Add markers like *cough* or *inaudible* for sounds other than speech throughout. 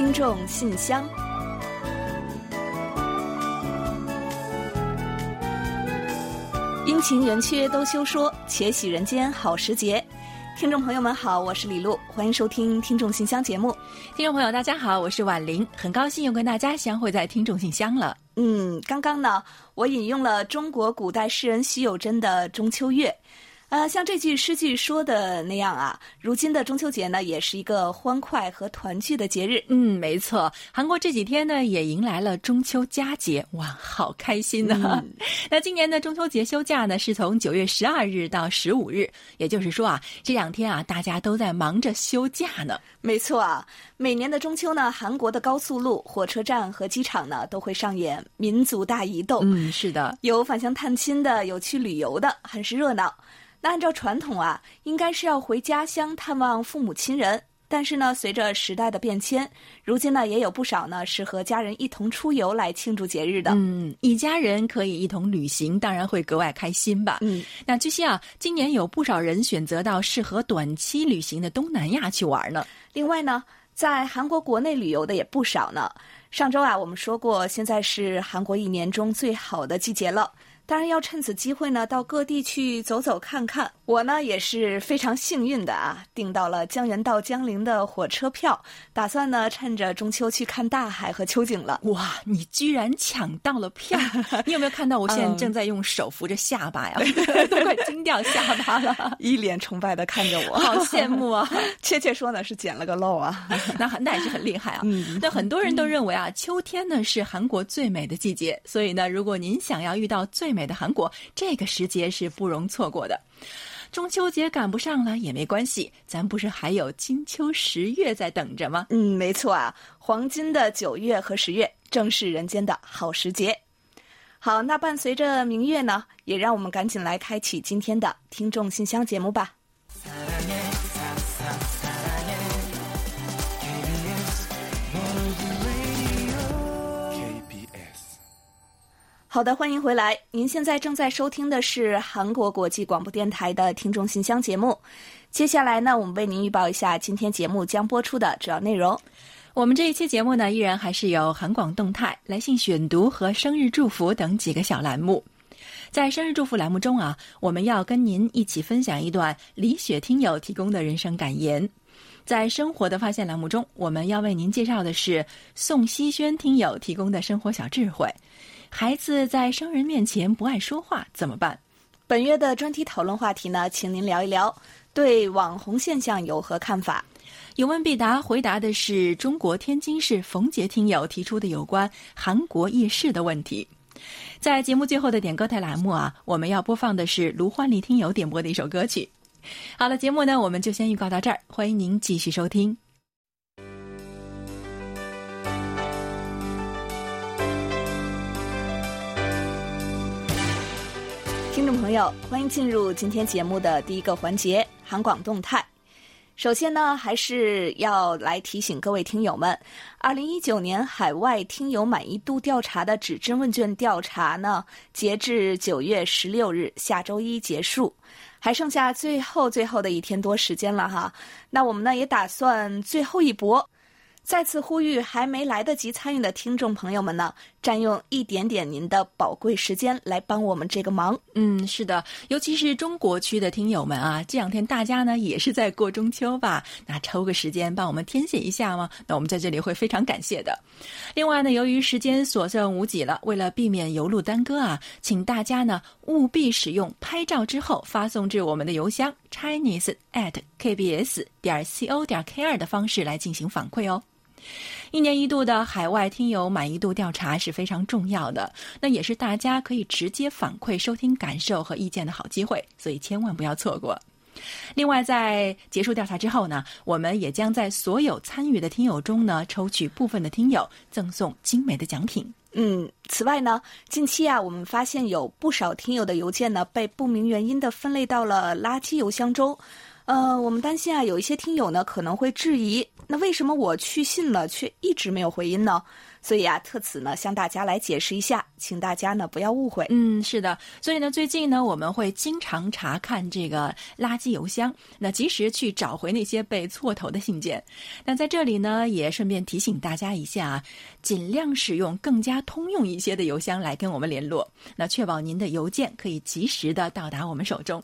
听众信箱，阴晴圆缺都休说，且喜人间好时节。听众朋友们好，我是李璐，欢迎收听听众信箱节目。听众朋友大家好，我是婉玲，很高兴又跟大家相会在听众信箱了。嗯，刚刚呢，我引用了中国古代诗人徐有贞的《中秋月》。呃，像这句诗句说的那样啊，如今的中秋节呢，也是一个欢快和团聚的节日。嗯，没错，韩国这几天呢也迎来了中秋佳节，哇，好开心呢！*laughs* 那今年的中秋节休假呢是从九月十二日到十五日，也就是说啊，这两天啊大家都在忙着休假呢。没错啊，每年的中秋呢，韩国的高速路、火车站和机场呢都会上演民族大移动。嗯，是的，有返乡探亲的，有去旅游的，很是热闹。那按照传统啊，应该是要回家乡探望父母亲人。但是呢，随着时代的变迁，如今呢，也有不少呢是和家人一同出游来庆祝节日的。嗯，一家人可以一同旅行，当然会格外开心吧。嗯，那据悉啊，今年有不少人选择到适合短期旅行的东南亚去玩呢。另外呢，在韩国国内旅游的也不少呢。上周啊，我们说过，现在是韩国一年中最好的季节了。当然要趁此机会呢，到各地去走走看看。我呢也是非常幸运的啊，订到了江原到江陵的火车票，打算呢趁着中秋去看大海和秋景了。哇，你居然抢到了票！你有没有看到我现在正在用手扶着下巴呀？*laughs* 都快惊掉下巴了，一脸崇拜的看着我，好羡慕啊！*laughs* 确切说呢是捡了个漏啊，那那也是很厉害啊。嗯那很多人都认为啊，秋天呢是韩国最美的季节，所以呢，如果您想要遇到最美美的韩国，这个时节是不容错过的。中秋节赶不上了也没关系，咱不是还有金秋十月在等着吗？嗯，没错啊，黄金的九月和十月正是人间的好时节。好，那伴随着明月呢，也让我们赶紧来开启今天的听众信箱节目吧。好的，欢迎回来。您现在正在收听的是韩国国际广播电台的听众信箱节目。接下来呢，我们为您预报一下今天节目将播出的主要内容。我们这一期节目呢，依然还是有韩广动态、来信选读和生日祝福等几个小栏目。在生日祝福栏目中啊，我们要跟您一起分享一段李雪听友提供的人生感言。在生活的发现栏目中，我们要为您介绍的是宋希轩听友提供的生活小智慧。孩子在生人面前不爱说话怎么办？本月的专题讨论话题呢，请您聊一聊对网红现象有何看法？有问必答，回答的是中国天津市冯杰听友提出的有关韩国夜市的问题。在节目最后的点歌台栏目啊，我们要播放的是卢焕丽听友点播的一首歌曲。好了，节目呢，我们就先预告到这儿，欢迎您继续收听。众朋友，欢迎进入今天节目的第一个环节——韩广动态。首先呢，还是要来提醒各位听友们，二零一九年海外听友满意度调查的指针问卷调查呢，截至九月十六日下周一结束，还剩下最后最后的一天多时间了哈。那我们呢，也打算最后一搏。再次呼吁还没来得及参与的听众朋友们呢，占用一点点您的宝贵时间来帮我们这个忙。嗯，是的，尤其是中国区的听友们啊，这两天大家呢也是在过中秋吧？那抽个时间帮我们填写一下吗？那我们在这里会非常感谢的。另外呢，由于时间所剩无几了，为了避免邮路耽搁啊，请大家呢务必使用拍照之后发送至我们的邮箱 chinese at kbs 点 co 点 kr 的方式来进行反馈哦。一年一度的海外听友满意度调查是非常重要的，那也是大家可以直接反馈收听感受和意见的好机会，所以千万不要错过。另外，在结束调查之后呢，我们也将在所有参与的听友中呢，抽取部分的听友赠送精美的奖品。嗯，此外呢，近期啊，我们发现有不少听友的邮件呢，被不明原因的分类到了垃圾邮箱中。呃，我们担心啊，有一些听友呢可能会质疑，那为什么我去信了却一直没有回音呢？所以啊，特此呢向大家来解释一下，请大家呢不要误会。嗯，是的，所以呢，最近呢我们会经常查看这个垃圾邮箱，那及时去找回那些被错投的信件。那在这里呢，也顺便提醒大家一下啊，尽量使用更加通用一些的邮箱来跟我们联络，那确保您的邮件可以及时的到达我们手中。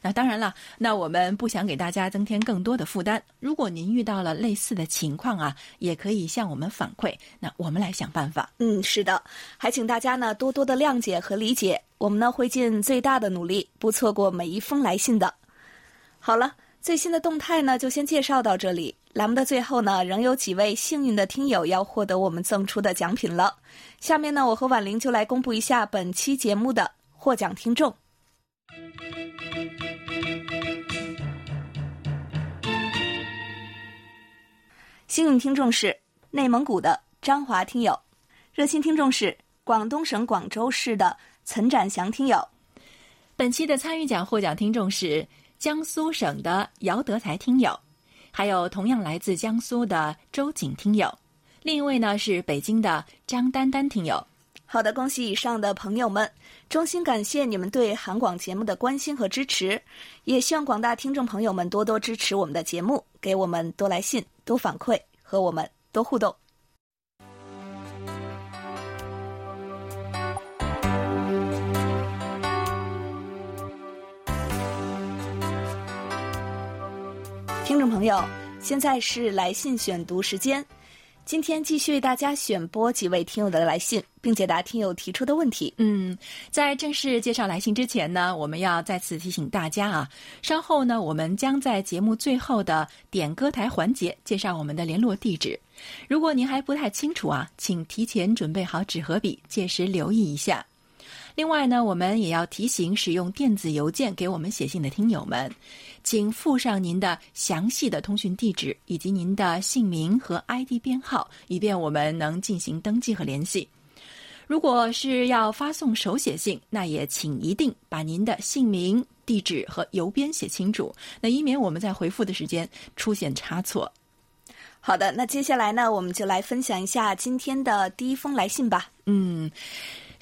那当然了，那我们不想给大家增添更多的负担。如果您遇到了类似的情况啊，也可以向我们反馈，那我们来想办法。嗯，是的，还请大家呢多多的谅解和理解，我们呢会尽最大的努力，不错过每一封来信的。好了，最新的动态呢就先介绍到这里。栏目的最后呢，仍有几位幸运的听友要获得我们赠出的奖品了。下面呢，我和婉玲就来公布一下本期节目的获奖听众。幸运听众是内蒙古的张华听友，热心听众是广东省广州市的岑展祥听友。本期的参与奖获奖听众是江苏省的姚德才听友，还有同样来自江苏的周景听友，另一位呢是北京的张丹丹听友。好的，恭喜以上的朋友们，衷心感谢你们对韩广节目的关心和支持，也希望广大听众朋友们多多支持我们的节目，给我们多来信、多反馈和我们多互动。听众朋友，现在是来信选读时间。今天继续为大家选播几位听友的来信，并解答听友提出的问题。嗯，在正式介绍来信之前呢，我们要再次提醒大家啊，稍后呢，我们将在节目最后的点歌台环节介绍我们的联络地址。如果您还不太清楚啊，请提前准备好纸和笔，届时留意一下。另外呢，我们也要提醒使用电子邮件给我们写信的听友们，请附上您的详细的通讯地址以及您的姓名和 ID 编号，以便我们能进行登记和联系。如果是要发送手写信，那也请一定把您的姓名、地址和邮编写清楚，那以免我们在回复的时间出现差错。好的，那接下来呢，我们就来分享一下今天的第一封来信吧。嗯。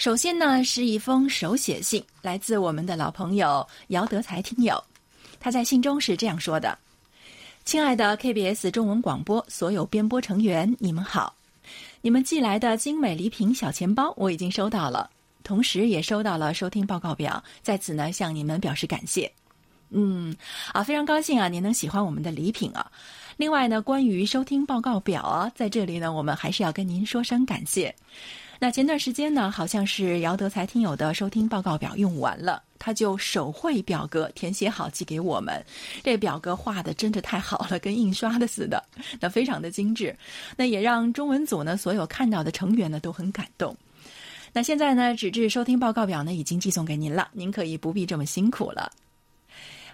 首先呢，是一封手写信，来自我们的老朋友姚德才听友。他在信中是这样说的：“亲爱的 KBS 中文广播所有编播成员，你们好！你们寄来的精美礼品小钱包我已经收到了，同时也收到了收听报告表，在此呢向你们表示感谢。嗯，啊，非常高兴啊，您能喜欢我们的礼品啊。另外呢，关于收听报告表啊，在这里呢，我们还是要跟您说声感谢。”那前段时间呢，好像是姚德才听友的收听报告表用完了，他就手绘表格填写好寄给我们。这表格画的真的太好了，跟印刷的似的，那非常的精致。那也让中文组呢所有看到的成员呢都很感动。那现在呢，纸质收听报告表呢已经寄送给您了，您可以不必这么辛苦了。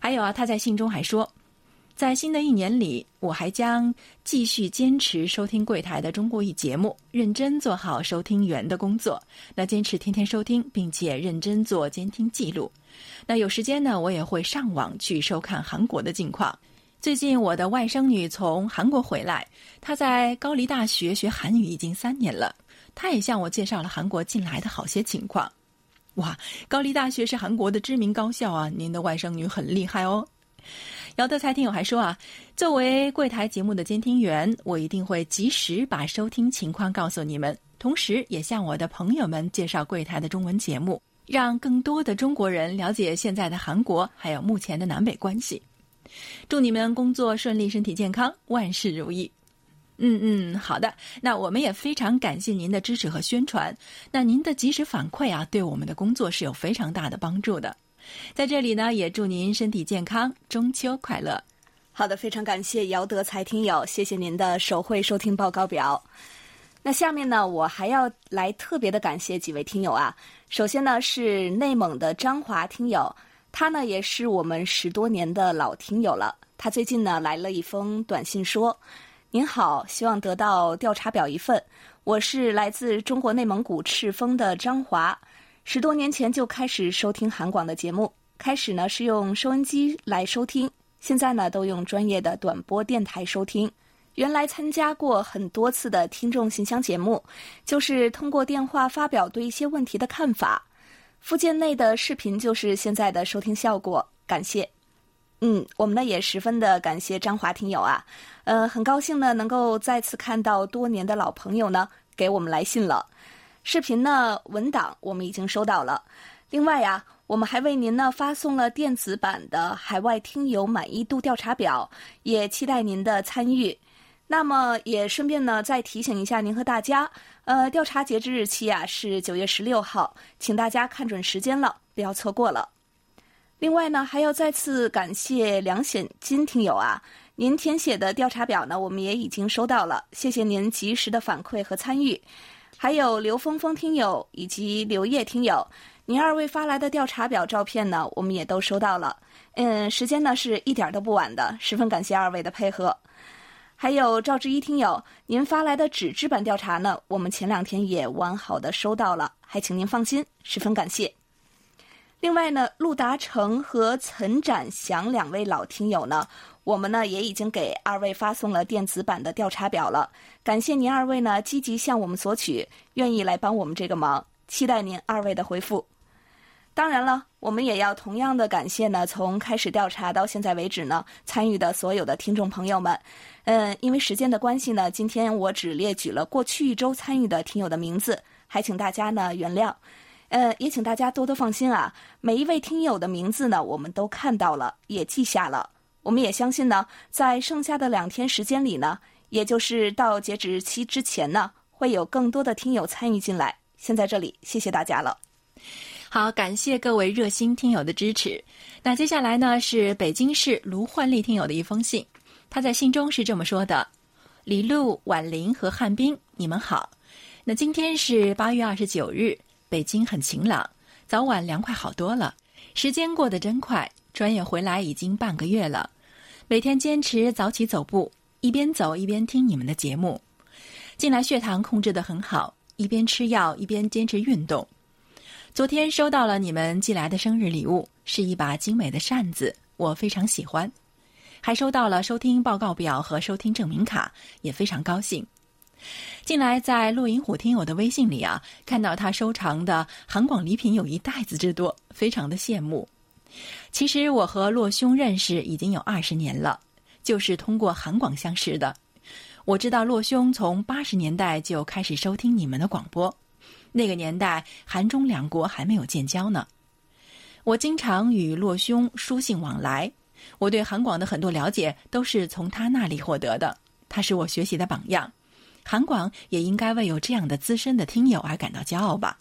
还有啊，他在信中还说。在新的一年里，我还将继续坚持收听柜台的中国语节目，认真做好收听员的工作。那坚持天天收听，并且认真做监听记录。那有时间呢，我也会上网去收看韩国的近况。最近我的外甥女从韩国回来，她在高丽大学学韩语已经三年了。她也向我介绍了韩国近来的好些情况。哇，高丽大学是韩国的知名高校啊！您的外甥女很厉害哦。姚德才听友还说啊，作为柜台节目的监听员，我一定会及时把收听情况告诉你们，同时也向我的朋友们介绍柜台的中文节目，让更多的中国人了解现在的韩国，还有目前的南北关系。祝你们工作顺利，身体健康，万事如意。嗯嗯，好的。那我们也非常感谢您的支持和宣传。那您的及时反馈啊，对我们的工作是有非常大的帮助的。在这里呢，也祝您身体健康，中秋快乐。好的，非常感谢姚德才听友，谢谢您的手绘收听报告表。那下面呢，我还要来特别的感谢几位听友啊。首先呢，是内蒙的张华听友，他呢也是我们十多年的老听友了。他最近呢来了一封短信说：“您好，希望得到调查表一份。我是来自中国内蒙古赤峰的张华。”十多年前就开始收听韩广的节目，开始呢是用收音机来收听，现在呢都用专业的短波电台收听。原来参加过很多次的听众信箱节目，就是通过电话发表对一些问题的看法。附件内的视频就是现在的收听效果，感谢。嗯，我们呢也十分的感谢张华听友啊，呃，很高兴呢能够再次看到多年的老朋友呢给我们来信了。视频呢文档我们已经收到了，另外呀，我们还为您呢发送了电子版的海外听友满意度调查表，也期待您的参与。那么也顺便呢再提醒一下您和大家，呃，调查截止日期啊是九月十六号，请大家看准时间了，不要错过了。另外呢，还要再次感谢梁显金听友啊，您填写的调查表呢，我们也已经收到了，谢谢您及时的反馈和参与。还有刘峰峰听友以及刘烨听友，您二位发来的调查表照片呢，我们也都收到了。嗯，时间呢是一点都不晚的，十分感谢二位的配合。还有赵志一听友，您发来的纸质版调查呢，我们前两天也完好的收到了，还请您放心，十分感谢。另外呢，陆达成和岑展祥两位老听友呢，我们呢也已经给二位发送了电子版的调查表了。感谢您二位呢积极向我们索取，愿意来帮我们这个忙，期待您二位的回复。当然了，我们也要同样的感谢呢，从开始调查到现在为止呢，参与的所有的听众朋友们。嗯，因为时间的关系呢，今天我只列举了过去一周参与的听友的名字，还请大家呢原谅。呃，也请大家多多放心啊！每一位听友的名字呢，我们都看到了，也记下了。我们也相信呢，在剩下的两天时间里呢，也就是到截止日期之前呢，会有更多的听友参与进来。先在这里谢谢大家了。好，感谢各位热心听友的支持。那接下来呢，是北京市卢焕丽听友的一封信，他在信中是这么说的：“李璐、婉玲和汉斌，你们好。那今天是八月二十九日。”北京很晴朗，早晚凉快好多了。时间过得真快，转眼回来已经半个月了。每天坚持早起走步，一边走一边听你们的节目。近来血糖控制得很好，一边吃药一边坚持运动。昨天收到了你们寄来的生日礼物，是一把精美的扇子，我非常喜欢。还收到了收听报告表和收听证明卡，也非常高兴。近来在骆银虎听友的微信里啊，看到他收藏的韩广礼品有一袋子之多，非常的羡慕。其实我和洛兄认识已经有二十年了，就是通过韩广相识的。我知道洛兄从八十年代就开始收听你们的广播，那个年代韩中两国还没有建交呢。我经常与洛兄书信往来，我对韩广的很多了解都是从他那里获得的，他是我学习的榜样。韩广也应该为有这样的资深的听友而感到骄傲吧。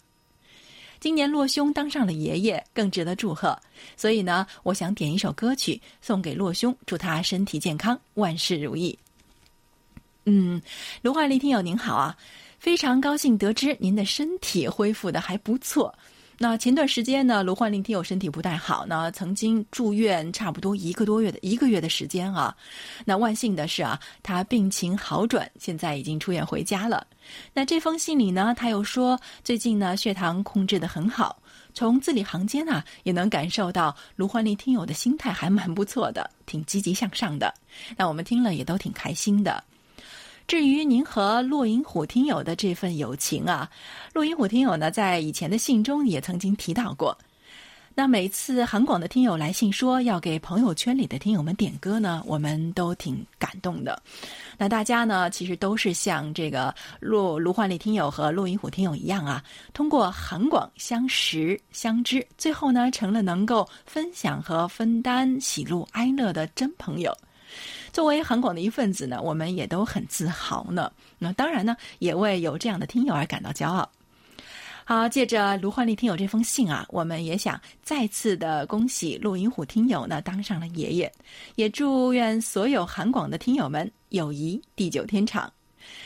今年洛兄当上了爷爷，更值得祝贺。所以呢，我想点一首歌曲送给洛兄，祝他身体健康，万事如意。嗯，卢焕丽听友您好啊，非常高兴得知您的身体恢复的还不错。那前段时间呢，卢焕林听友身体不太好呢，曾经住院差不多一个多月的一个月的时间啊。那万幸的是啊，他病情好转，现在已经出院回家了。那这封信里呢，他又说最近呢血糖控制的很好，从字里行间啊也能感受到卢焕林听友的心态还蛮不错的，挺积极向上的。那我们听了也都挺开心的。至于您和骆银虎听友的这份友情啊，骆银虎听友呢，在以前的信中也曾经提到过。那每次韩广的听友来信说要给朋友圈里的听友们点歌呢，我们都挺感动的。那大家呢，其实都是像这个骆卢焕丽听友和骆银虎听友一样啊，通过韩广相识相知，最后呢，成了能够分享和分担喜怒哀乐的真朋友。作为韩广的一份子呢，我们也都很自豪呢。那当然呢，也为有这样的听友而感到骄傲。好，借着卢焕丽听友这封信啊，我们也想再次的恭喜陆银虎听友呢当上了爷爷，也祝愿所有韩广的听友们友谊地久天长。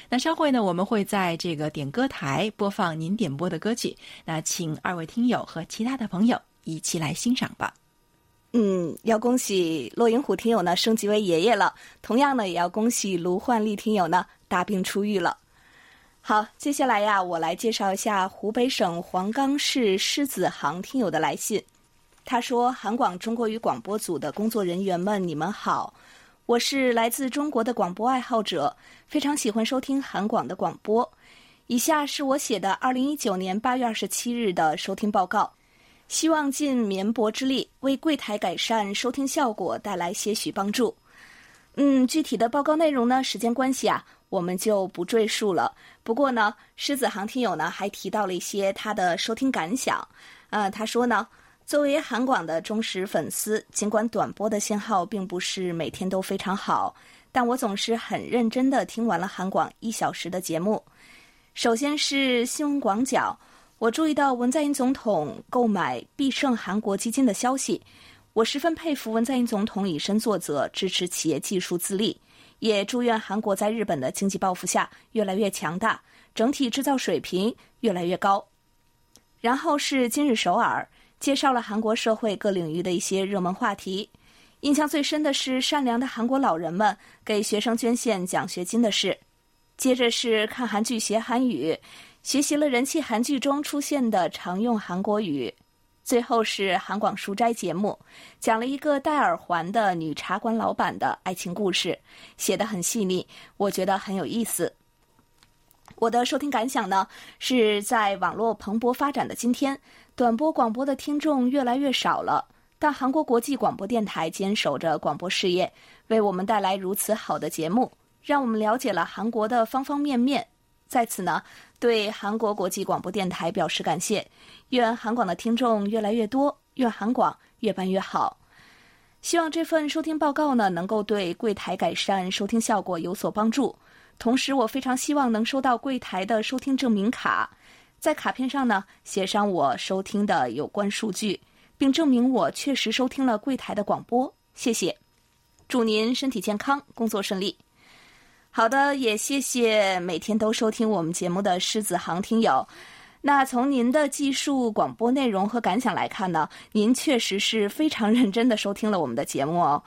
那稍后呢，我们会在这个点歌台播放您点播的歌曲，那请二位听友和其他的朋友一起来欣赏吧。嗯，要恭喜骆银虎听友呢升级为爷爷了，同样呢也要恭喜卢焕丽听友呢大病初愈了。好，接下来呀，我来介绍一下湖北省黄冈市狮子行听友的来信。他说：“韩广中国语广播组的工作人员们，你们好，我是来自中国的广播爱好者，非常喜欢收听韩广的广播。以下是我写的二零一九年八月二十七日的收听报告，希望尽绵薄之力为柜台改善收听效果带来些许帮助。嗯，具体的报告内容呢，时间关系啊，我们就不赘述了。不过呢，狮子航听友呢还提到了一些他的收听感想。呃，他说呢。”作为韩广的忠实粉丝，尽管短波的信号并不是每天都非常好，但我总是很认真的听完了韩广一小时的节目。首先是新闻广角，我注意到文在寅总统购买必胜韩国基金的消息，我十分佩服文在寅总统以身作则，支持企业技术自立，也祝愿韩国在日本的经济报复下越来越强大，整体制造水平越来越高。然后是今日首尔。介绍了韩国社会各领域的一些热门话题，印象最深的是善良的韩国老人们给学生捐献奖学金的事。接着是看韩剧学韩语，学习了人气韩剧中出现的常用韩国语。最后是韩广书斋节目，讲了一个戴耳环的女茶馆老板的爱情故事，写得很细腻，我觉得很有意思。我的收听感想呢，是在网络蓬勃发展的今天。短波广播的听众越来越少了，但韩国国际广播电台坚守着广播事业，为我们带来如此好的节目，让我们了解了韩国的方方面面。在此呢，对韩国国际广播电台表示感谢。愿韩广的听众越来越多，愿韩广越办越好。希望这份收听报告呢，能够对柜台改善收听效果有所帮助。同时，我非常希望能收到柜台的收听证明卡。在卡片上呢，写上我收听的有关数据，并证明我确实收听了柜台的广播。谢谢，祝您身体健康，工作顺利。好的，也谢谢每天都收听我们节目的狮子航听友。那从您的技术广播内容和感想来看呢，您确实是非常认真的收听了我们的节目哦。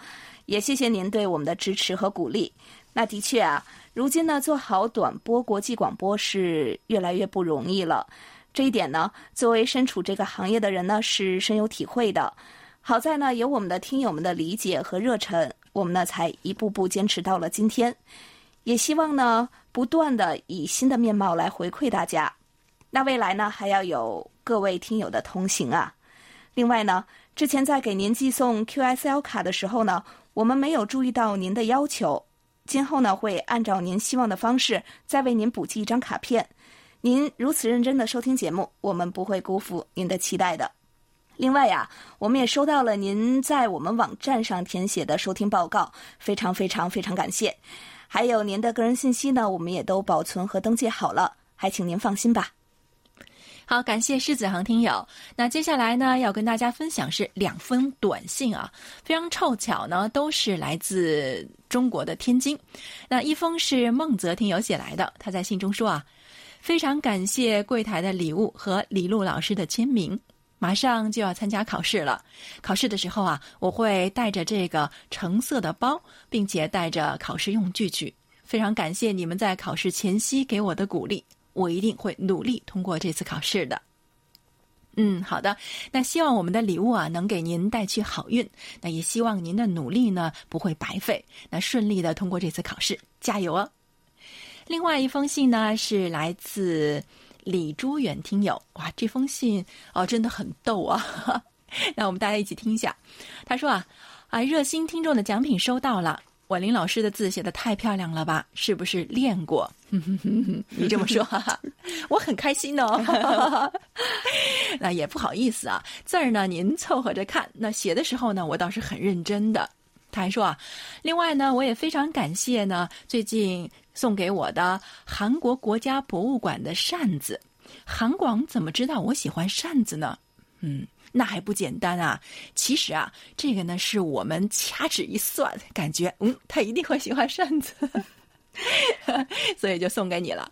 也谢谢您对我们的支持和鼓励。那的确啊。如今呢，做好短波国际广播是越来越不容易了。这一点呢，作为身处这个行业的人呢，是深有体会的。好在呢，有我们的听友们的理解和热忱，我们呢才一步步坚持到了今天。也希望呢，不断的以新的面貌来回馈大家。那未来呢，还要有各位听友的同行啊。另外呢，之前在给您寄送 QSL 卡的时候呢，我们没有注意到您的要求。今后呢，会按照您希望的方式再为您补寄一张卡片。您如此认真的收听节目，我们不会辜负您的期待的。另外呀，我们也收到了您在我们网站上填写的收听报告，非常非常非常感谢。还有您的个人信息呢，我们也都保存和登记好了，还请您放心吧。好，感谢狮子航听友。那接下来呢，要跟大家分享是两封短信啊，非常凑巧呢，都是来自中国的天津。那一封是孟泽听友写来的，他在信中说啊，非常感谢柜台的礼物和李璐老师的签名。马上就要参加考试了，考试的时候啊，我会带着这个橙色的包，并且带着考试用具去。非常感谢你们在考试前夕给我的鼓励。我一定会努力通过这次考试的。嗯，好的。那希望我们的礼物啊，能给您带去好运。那也希望您的努力呢不会白费，那顺利的通过这次考试，加油哦！另外一封信呢是来自李珠远听友，哇，这封信哦真的很逗啊！*laughs* 那我们大家一起听一下。他说啊啊，热心听众的奖品收到了。婉玲老师的字写的太漂亮了吧？是不是练过？*laughs* 你这么说，*laughs* 我很开心哦。那也不好意思啊，字儿呢您凑合着看。那写的时候呢，我倒是很认真的。他还说啊，另外呢，我也非常感谢呢，最近送给我的韩国国家博物馆的扇子。韩广怎么知道我喜欢扇子呢？嗯。那还不简单啊！其实啊，这个呢是我们掐指一算，感觉嗯，他一定会喜欢扇子，*laughs* 所以就送给你了。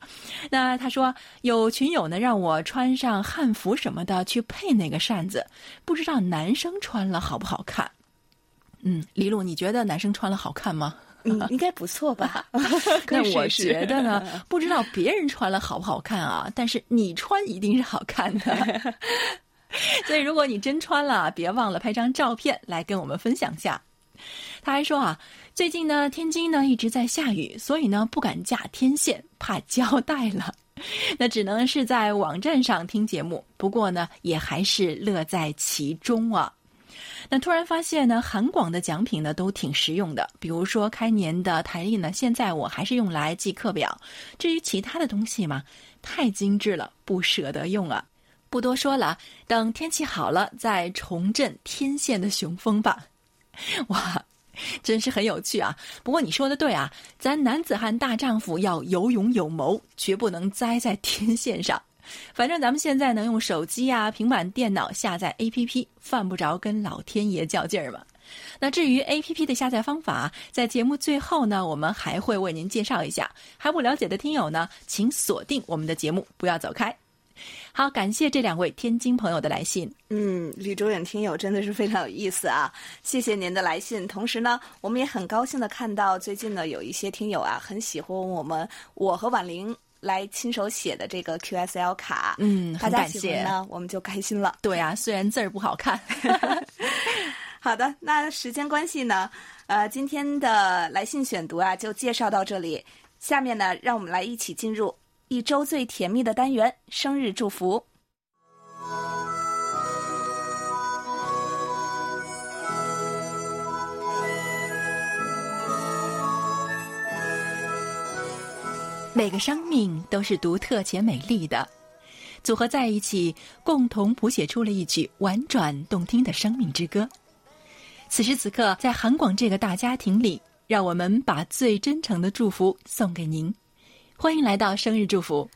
那他说有群友呢让我穿上汉服什么的去配那个扇子，不知道男生穿了好不好看？嗯，李璐，你觉得男生穿了好看吗？嗯，应该不错吧？*laughs* 那我觉得呢，不知道别人穿了好不好看啊，但是你穿一定是好看的。*laughs* 所以如果你真穿了，别忘了拍张照片来跟我们分享下。他还说啊，最近呢天津呢一直在下雨，所以呢不敢架天线，怕交代了。那只能是在网站上听节目，不过呢，也还是乐在其中啊。那突然发现呢，韩广的奖品呢都挺实用的，比如说开年的台历呢，现在我还是用来记课表。至于其他的东西嘛，太精致了，不舍得用啊。不多说了，等天气好了再重振天线的雄风吧。*laughs* 哇！真是很有趣啊！不过你说的对啊，咱男子汉大丈夫要有勇有谋，绝不能栽在天线上。*laughs* 反正咱们现在能用手机啊、平板电脑下载 APP，犯不着跟老天爷较劲儿嘛。那至于 APP 的下载方法，在节目最后呢，我们还会为您介绍一下。还不了解的听友呢，请锁定我们的节目，不要走开。好，感谢这两位天津朋友的来信。嗯，吕卓远听友真的是非常有意思啊！谢谢您的来信。同时呢，我们也很高兴的看到最近呢有一些听友啊很喜欢我们我和婉玲来亲手写的这个 QSL 卡。嗯，大家喜欢呢，我们就开心了。对啊，虽然字儿不好看。*laughs* 好的，那时间关系呢，呃，今天的来信选读啊就介绍到这里。下面呢，让我们来一起进入。一周最甜蜜的单元——生日祝福。每个生命都是独特且美丽的，组合在一起，共同谱写出了一曲婉转动听的生命之歌。此时此刻，在韩广这个大家庭里，让我们把最真诚的祝福送给您。欢迎来到生日祝福。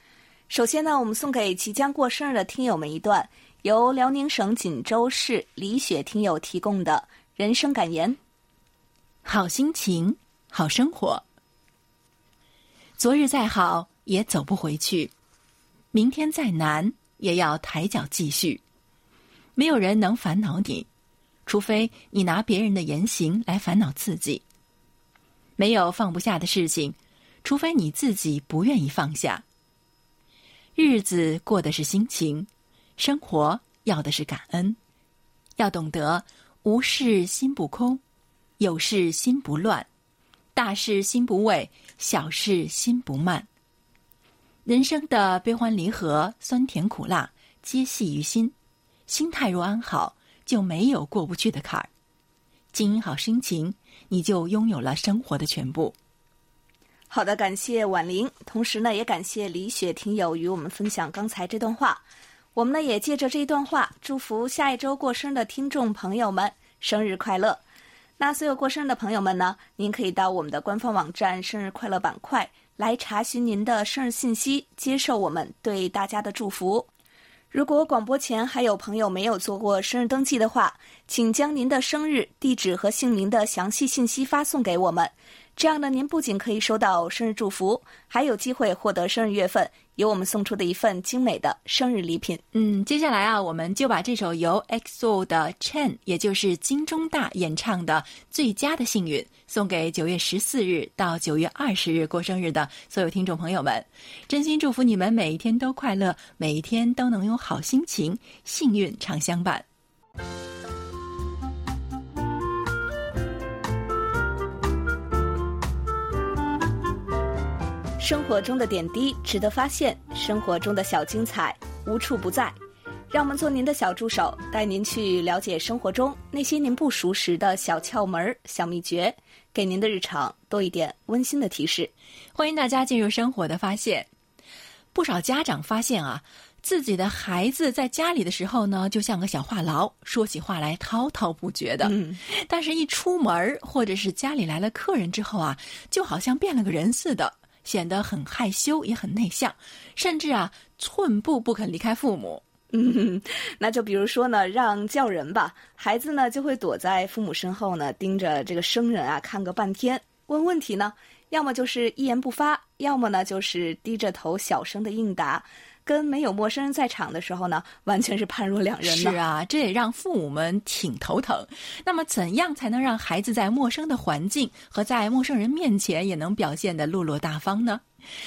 首先呢，我们送给即将过生日的听友们一段由辽宁省锦州市李雪听友提供的人生感言：好心情，好生活。昨日再好也走不回去，明天再难也要抬脚继续。没有人能烦恼你，除非你拿别人的言行来烦恼自己。没有放不下的事情。除非你自己不愿意放下，日子过的是心情，生活要的是感恩，要懂得无事心不空，有事心不乱，大事心不畏，小事心不慢。人生的悲欢离合、酸甜苦辣，皆系于心。心态若安好，就没有过不去的坎儿。经营好心情，你就拥有了生活的全部。好的，感谢婉玲，同时呢，也感谢李雪听友与我们分享刚才这段话。我们呢，也借着这一段话，祝福下一周过生的听众朋友们生日快乐。那所有过生日的朋友们呢，您可以到我们的官方网站“生日快乐”板块来查询您的生日信息，接受我们对大家的祝福。如果广播前还有朋友没有做过生日登记的话，请将您的生日地址和姓名的详细信息发送给我们。这样呢，您不仅可以收到生日祝福，还有机会获得生日月份由我们送出的一份精美的生日礼品。嗯，接下来啊，我们就把这首由 EXO 的 Chen，也就是金钟大演唱的《最佳的幸运》，送给九月十四日到九月二十日过生日的所有听众朋友们。真心祝福你们每一天都快乐，每一天都能有好心情，幸运常相伴。生活中的点滴值得发现，生活中的小精彩无处不在。让我们做您的小助手，带您去了解生活中那些您不熟识的小窍门、小秘诀，给您的日常多一点温馨的提示。欢迎大家进入生活的发现。不少家长发现啊，自己的孩子在家里的时候呢，就像个小话痨，说起话来滔滔不绝的。嗯，但是，一出门或者是家里来了客人之后啊，就好像变了个人似的。显得很害羞，也很内向，甚至啊，寸步不肯离开父母。嗯，*laughs* 那就比如说呢，让叫人吧，孩子呢就会躲在父母身后呢，盯着这个生人啊看个半天。问问题呢，要么就是一言不发，要么呢就是低着头小声的应答。跟没有陌生人在场的时候呢，完全是判若两人。是啊，这也让父母们挺头疼。那么，怎样才能让孩子在陌生的环境和在陌生人面前也能表现得落落大方呢？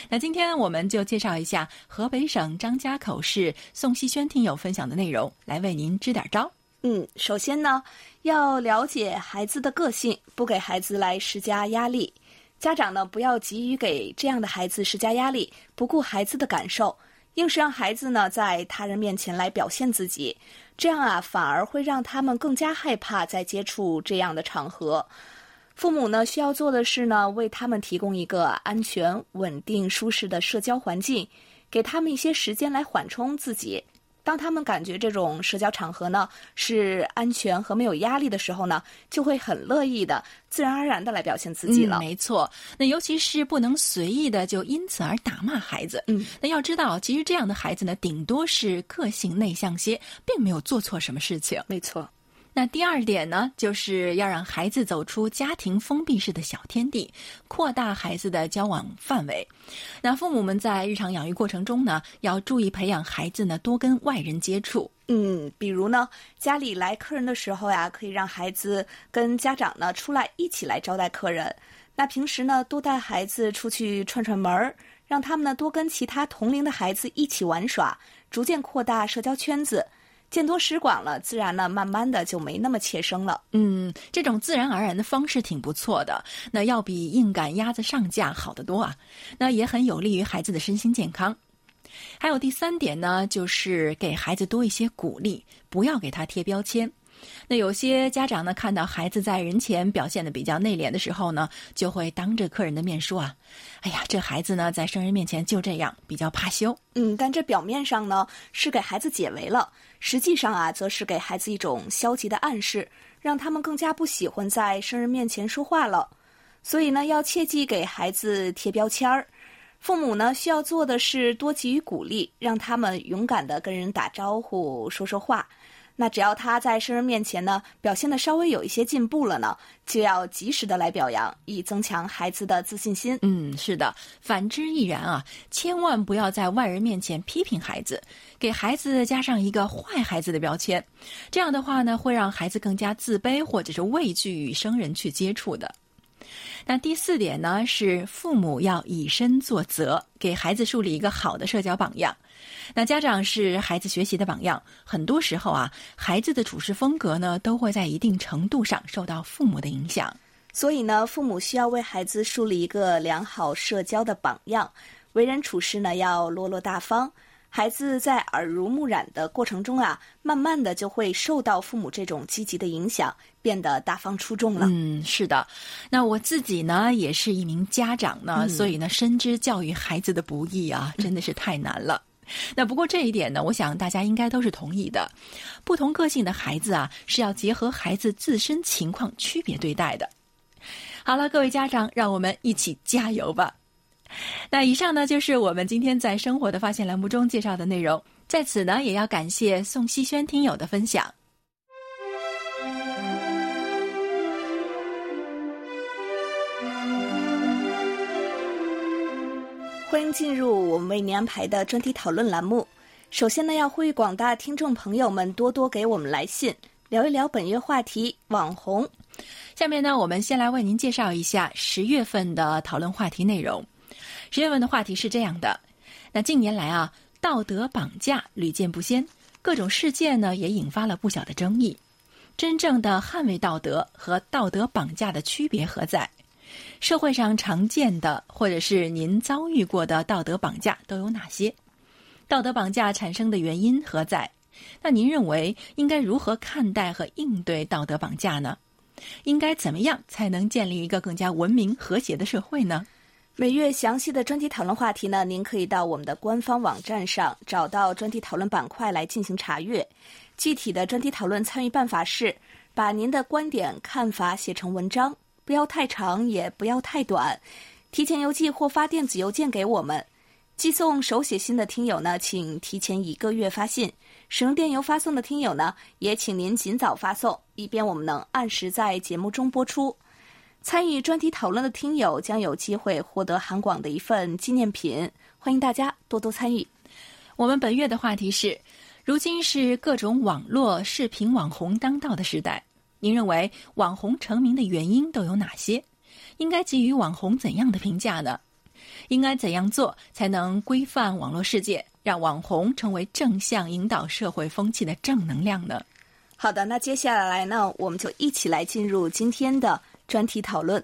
那今天我们就介绍一下河北省张家口市宋希轩听友分享的内容，来为您支点招。嗯，首先呢，要了解孩子的个性，不给孩子来施加压力。家长呢，不要急于给这样的孩子施加压力，不顾孩子的感受，硬是让孩子呢在他人面前来表现自己，这样啊，反而会让他们更加害怕再接触这样的场合。父母呢，需要做的是呢，为他们提供一个安全、稳定、舒适的社交环境，给他们一些时间来缓冲自己。当他们感觉这种社交场合呢是安全和没有压力的时候呢，就会很乐意的、自然而然的来表现自己了。没错，那尤其是不能随意的就因此而打骂孩子。嗯，那要知道，其实这样的孩子呢，顶多是个性内向些，并没有做错什么事情。没错。那第二点呢，就是要让孩子走出家庭封闭式的小天地，扩大孩子的交往范围。那父母们在日常养育过程中呢，要注意培养孩子呢多跟外人接触。嗯，比如呢，家里来客人的时候呀，可以让孩子跟家长呢出来一起来招待客人。那平时呢，多带孩子出去串串门儿，让他们呢多跟其他同龄的孩子一起玩耍，逐渐扩大社交圈子。见多识广了，自然呢，慢慢的就没那么怯生了。嗯，这种自然而然的方式挺不错的，那要比硬赶鸭子上架好得多啊。那也很有利于孩子的身心健康。还有第三点呢，就是给孩子多一些鼓励，不要给他贴标签。那有些家长呢，看到孩子在人前表现的比较内敛的时候呢，就会当着客人的面说啊：“哎呀，这孩子呢，在生人面前就这样，比较怕羞。”嗯，但这表面上呢是给孩子解围了，实际上啊，则是给孩子一种消极的暗示，让他们更加不喜欢在生人面前说话了。所以呢，要切记给孩子贴标签儿。父母呢，需要做的是多给予鼓励，让他们勇敢的跟人打招呼、说说话。那只要他在生人面前呢，表现的稍微有一些进步了呢，就要及时的来表扬，以增强孩子的自信心。嗯，是的，反之亦然啊！千万不要在外人面前批评孩子，给孩子加上一个坏孩子的标签，这样的话呢，会让孩子更加自卑或者是畏惧与生人去接触的。那第四点呢，是父母要以身作则，给孩子树立一个好的社交榜样。那家长是孩子学习的榜样，很多时候啊，孩子的处事风格呢，都会在一定程度上受到父母的影响。所以呢，父母需要为孩子树立一个良好社交的榜样，为人处事呢要落落大方。孩子在耳濡目染的过程中啊，慢慢的就会受到父母这种积极的影响，变得大方出众了。嗯，是的。那我自己呢，也是一名家长呢，所以呢，深知教育孩子的不易啊，真的是太难了。那不过这一点呢，我想大家应该都是同意的。不同个性的孩子啊，是要结合孩子自身情况区别对待的。好了，各位家长，让我们一起加油吧。那以上呢，就是我们今天在生活的发现栏目中介绍的内容。在此呢，也要感谢宋希轩听友的分享。欢迎进入我们为您安排的专题讨论栏目。首先呢，要呼吁广大听众朋友们多多给我们来信，聊一聊本月话题——网红。下面呢，我们先来为您介绍一下十月份的讨论话题内容。十月份的话题是这样的：那近年来啊，道德绑架屡见不鲜，各种事件呢也引发了不小的争议。真正的捍卫道德和道德绑架的区别何在？社会上常见的，或者是您遭遇过的道德绑架都有哪些？道德绑架产生的原因何在？那您认为应该如何看待和应对道德绑架呢？应该怎么样才能建立一个更加文明和谐的社会呢？每月详细的专题讨论话题呢，您可以到我们的官方网站上找到专题讨论板块来进行查阅。具体的专题讨论参与办法是：把您的观点看法写成文章。不要太长，也不要太短。提前邮寄或发电子邮件给我们。寄送手写信的听友呢，请提前一个月发信；使用电邮发送的听友呢，也请您尽早发送，以便我们能按时在节目中播出。参与专题讨论的听友将有机会获得韩广的一份纪念品，欢迎大家多多参与。我们本月的话题是：如今是各种网络视频网红当道的时代，您认为网红成名的原因都有哪些？应该给予网红怎样的评价呢？应该怎样做才能规范网络世界，让网红成为正向引导社会风气的正能量呢？好的，那接下来呢，我们就一起来进入今天的专题讨论。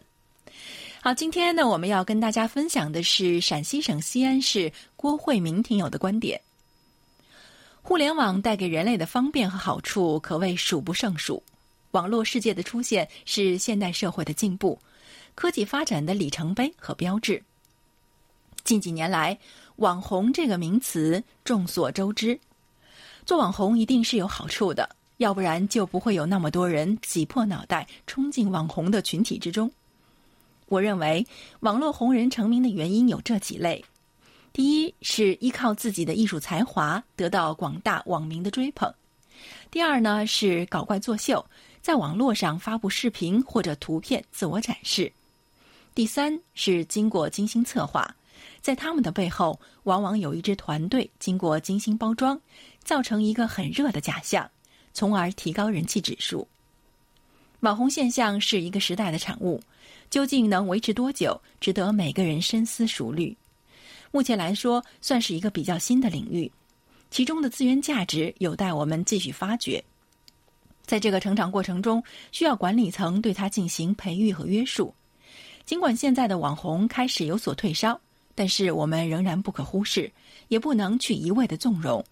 好，今天呢，我们要跟大家分享的是陕西省西安市郭慧明听友的观点。互联网带给人类的方便和好处可谓数不胜数，网络世界的出现是现代社会的进步、科技发展的里程碑和标志。近几年来，网红这个名词众所周知，做网红一定是有好处的，要不然就不会有那么多人挤破脑袋冲进网红的群体之中。我认为，网络红人成名的原因有这几类：第一是依靠自己的艺术才华得到广大网民的追捧；第二呢是搞怪作秀，在网络上发布视频或者图片自我展示；第三是经过精心策划，在他们的背后往往有一支团队经过精心包装，造成一个很热的假象，从而提高人气指数。网红现象是一个时代的产物。究竟能维持多久，值得每个人深思熟虑。目前来说，算是一个比较新的领域，其中的资源价值有待我们继续发掘。在这个成长过程中，需要管理层对它进行培育和约束。尽管现在的网红开始有所退烧，但是我们仍然不可忽视，也不能去一味的纵容。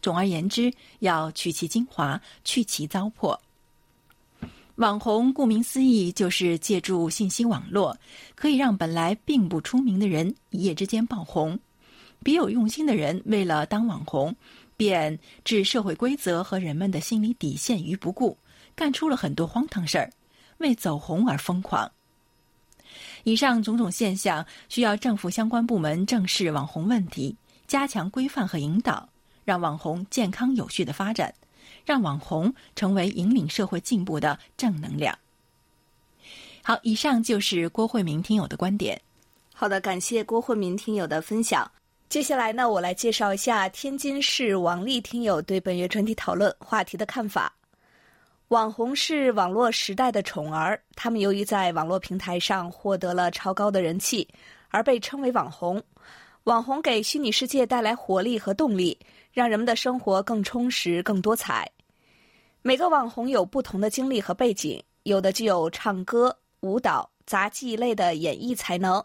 总而言之，要取其精华，去其糟粕。网红顾名思义，就是借助信息网络，可以让本来并不出名的人一夜之间爆红。别有用心的人为了当网红，便置社会规则和人们的心理底线于不顾，干出了很多荒唐事儿，为走红而疯狂。以上种种现象，需要政府相关部门正视网红问题，加强规范和引导，让网红健康有序的发展。让网红成为引领社会进步的正能量。好，以上就是郭慧明听友的观点。好的，感谢郭慧明听友的分享。接下来呢，我来介绍一下天津市王丽听友对本月专题讨论话题的看法。网红是网络时代的宠儿，他们由于在网络平台上获得了超高的人气，而被称为网红。网红给虚拟世界带来活力和动力，让人们的生活更充实、更多彩。每个网红有不同的经历和背景，有的具有唱歌、舞蹈、杂技类的演艺才能，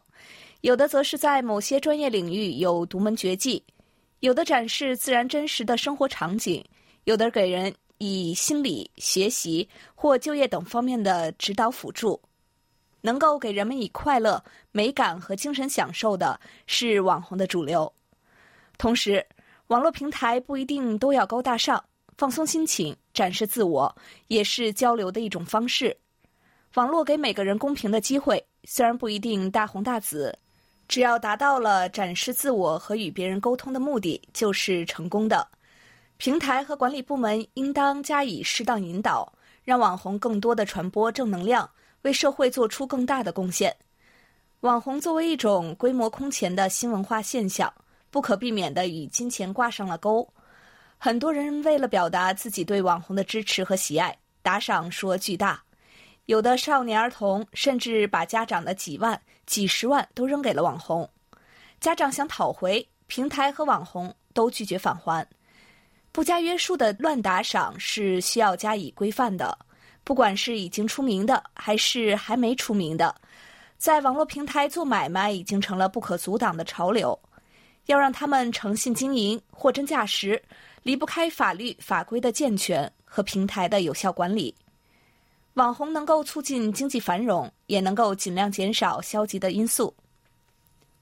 有的则是在某些专业领域有独门绝技，有的展示自然真实的生活场景，有的给人以心理、学习或就业等方面的指导辅助，能够给人们以快乐、美感和精神享受的是网红的主流。同时，网络平台不一定都要高大上。放松心情、展示自我，也是交流的一种方式。网络给每个人公平的机会，虽然不一定大红大紫，只要达到了展示自我和与别人沟通的目的，就是成功的。平台和管理部门应当加以适当引导，让网红更多的传播正能量，为社会做出更大的贡献。网红作为一种规模空前的新文化现象，不可避免的与金钱挂上了钩。很多人为了表达自己对网红的支持和喜爱，打赏数额巨大，有的少年儿童甚至把家长的几万、几十万都扔给了网红。家长想讨回，平台和网红都拒绝返还。不加约束的乱打赏是需要加以规范的。不管是已经出名的，还是还没出名的，在网络平台做买卖已经成了不可阻挡的潮流。要让他们诚信经营、货真价实。离不开法律法规的健全和平台的有效管理。网红能够促进经济繁荣，也能够尽量减少消极的因素。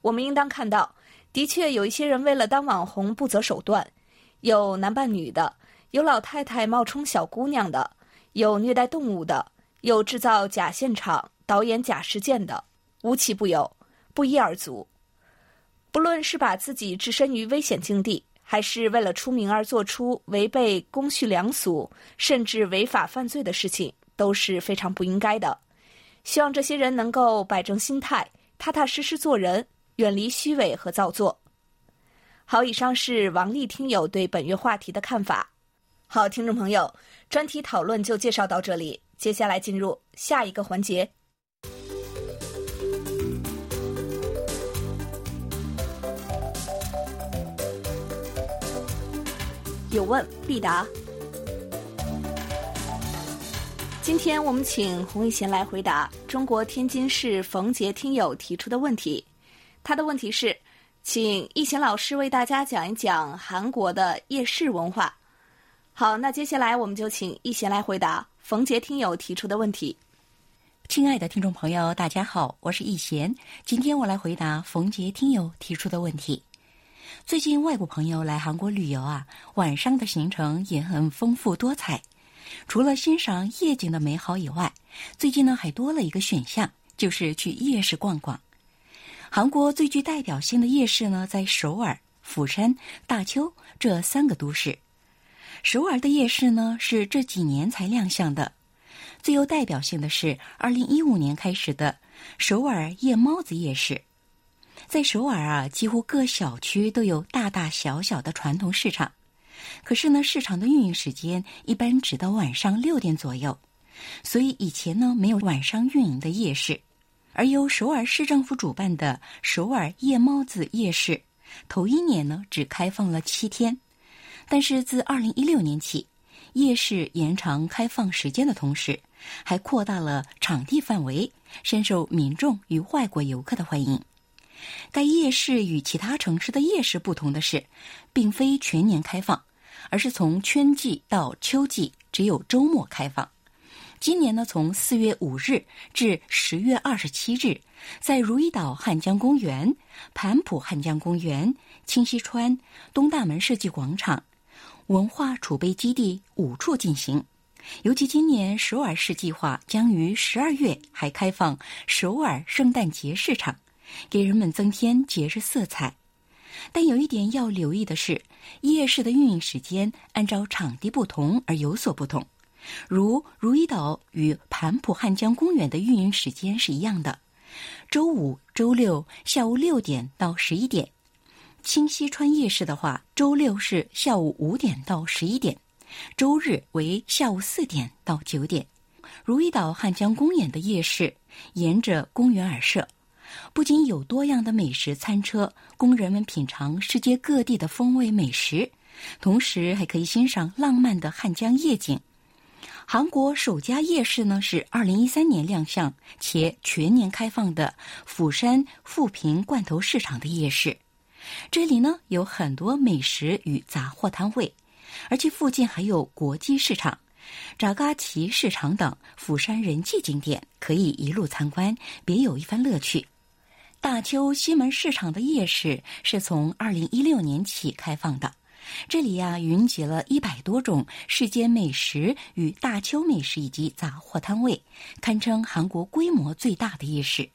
我们应当看到，的确有一些人为了当网红不择手段，有男扮女的，有老太太冒充小姑娘的，有虐待动物的，有制造假现场、导演假事件的，无奇不有，不一而足。不论是把自己置身于危险境地。还是为了出名而做出违背公序良俗甚至违法犯罪的事情，都是非常不应该的。希望这些人能够摆正心态，踏踏实实做人，远离虚伪和造作。好，以上是王丽听友对本月话题的看法。好，听众朋友，专题讨论就介绍到这里，接下来进入下一个环节。有问必答。今天我们请洪一贤来回答中国天津市冯杰听友提出的问题。他的问题是，请一贤老师为大家讲一讲韩国的夜市文化。好，那接下来我们就请一贤来回答冯杰听友提出的问题。亲爱的听众朋友，大家好，我是易贤，今天我来回答冯杰听友提出的问题。最近外国朋友来韩国旅游啊，晚上的行程也很丰富多彩。除了欣赏夜景的美好以外，最近呢还多了一个选项，就是去夜市逛逛。韩国最具代表性的夜市呢，在首尔、釜山、大邱这三个都市。首尔的夜市呢是这几年才亮相的，最有代表性的是二零一五年开始的首尔夜猫子夜市。在首尔啊，几乎各小区都有大大小小的传统市场，可是呢，市场的运营时间一般只到晚上六点左右，所以以前呢没有晚上运营的夜市。而由首尔市政府主办的首尔夜猫子夜市，头一年呢只开放了七天，但是自二零一六年起，夜市延长开放时间的同时，还扩大了场地范围，深受民众与外国游客的欢迎。该夜市与其他城市的夜市不同的是，并非全年开放，而是从春季到秋季只有周末开放。今年呢，从四月五日至十月二十七日，在如意岛汉江公园、盘浦汉江公园、清溪川、东大门世纪广场、文化储备基地五处进行。尤其今年首尔市计划将于十二月还开放首尔圣诞节市场。给人们增添节日色彩，但有一点要留意的是，夜市的运营时间按照场地不同而有所不同。如如意岛与盘浦汉江公园的运营时间是一样的，周五、周六下午六点到十一点；清溪川夜市的话，周六是下午五点到十一点，周日为下午四点到九点。如意岛汉江公园的夜市沿着公园而设。不仅有多样的美食餐车供人们品尝世界各地的风味美食，同时还可以欣赏浪漫的汉江夜景。韩国首家夜市呢是二零一三年亮相且全年开放的釜山富平罐头市场的夜市，这里呢有很多美食与杂货摊位，而且附近还有国际市场、扎嘎奇市场等釜山人气景点，可以一路参观，别有一番乐趣。大邱西门市场的夜市是从二零一六年起开放的，这里呀云集了一百多种世间美食与大邱美食以及杂货摊位，堪称韩国规模最大的夜市。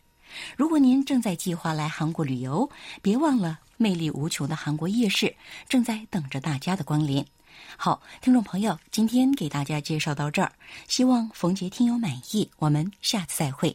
如果您正在计划来韩国旅游，别忘了魅力无穷的韩国夜市正在等着大家的光临。好，听众朋友，今天给大家介绍到这儿，希望冯杰听友满意，我们下次再会。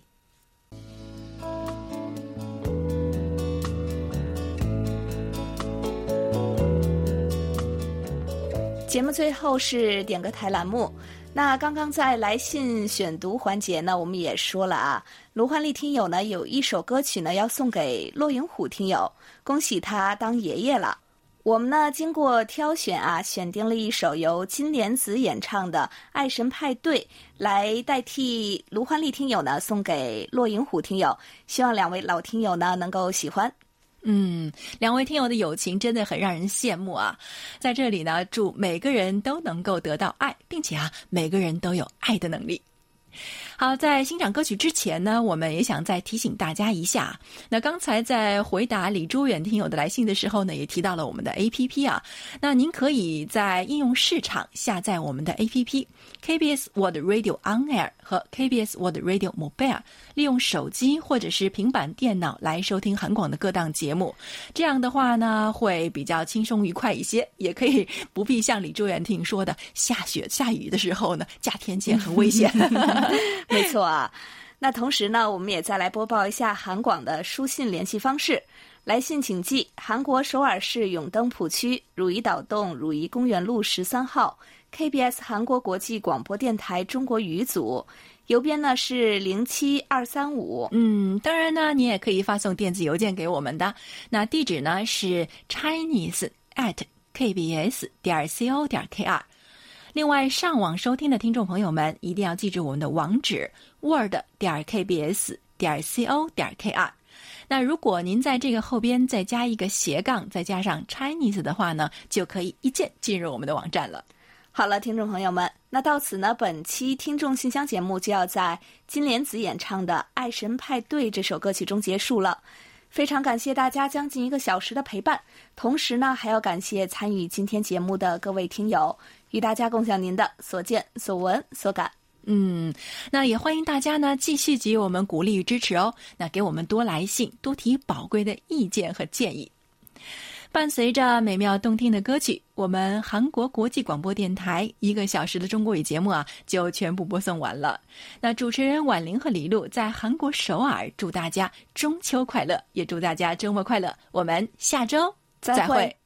节目最后是点歌台栏目。那刚刚在来信选读环节呢，我们也说了啊，卢焕丽听友呢有一首歌曲呢要送给骆银虎听友，恭喜他当爷爷了。我们呢经过挑选啊，选定了一首由金莲子演唱的《爱神派对》，来代替卢焕丽听友呢送给骆银虎听友，希望两位老听友呢能够喜欢。嗯，两位听友的友情真的很让人羡慕啊！在这里呢，祝每个人都能够得到爱，并且啊，每个人都有爱的能力。好，在欣赏歌曲之前呢，我们也想再提醒大家一下。那刚才在回答李朱远听友的来信的时候呢，也提到了我们的 A P P 啊。那您可以在应用市场下载我们的 A P P KBS World Radio On Air 和 KBS World Radio Mobile，利用手机或者是平板电脑来收听韩广的各档节目。这样的话呢，会比较轻松愉快一些，也可以不必像李朱远听说的下雪下雨的时候呢，架天线很危险。*laughs* *laughs* 没错啊，那同时呢，我们也再来播报一下韩广的书信联系方式。来信请寄韩国首尔市永登浦区汝矣岛洞汝矣公园路十三号 KBS 韩国国际广播电台中国语组，邮编呢是零七二三五。嗯，当然呢，你也可以发送电子邮件给我们的，那地址呢是 chinese at kbs 点 co 点 kr。另外，上网收听的听众朋友们一定要记住我们的网址 word 点 kbs 点 co 点 kr。那如果您在这个后边再加一个斜杠，再加上 Chinese 的话呢，就可以一键进入我们的网站了。好了，听众朋友们，那到此呢，本期听众信箱节目就要在金莲子演唱的《爱神派对》这首歌曲中结束了。非常感谢大家将近一个小时的陪伴，同时呢，还要感谢参与今天节目的各位听友，与大家共享您的所见所闻所感。嗯，那也欢迎大家呢继续给予我们鼓励与支持哦。那给我们多来信，多提宝贵的意见和建议。伴随着美妙动听的歌曲，我们韩国国际广播电台一个小时的中国语节目啊，就全部播送完了。那主持人婉玲和李璐在韩国首尔，祝大家中秋快乐，也祝大家周末快乐。我们下周再会。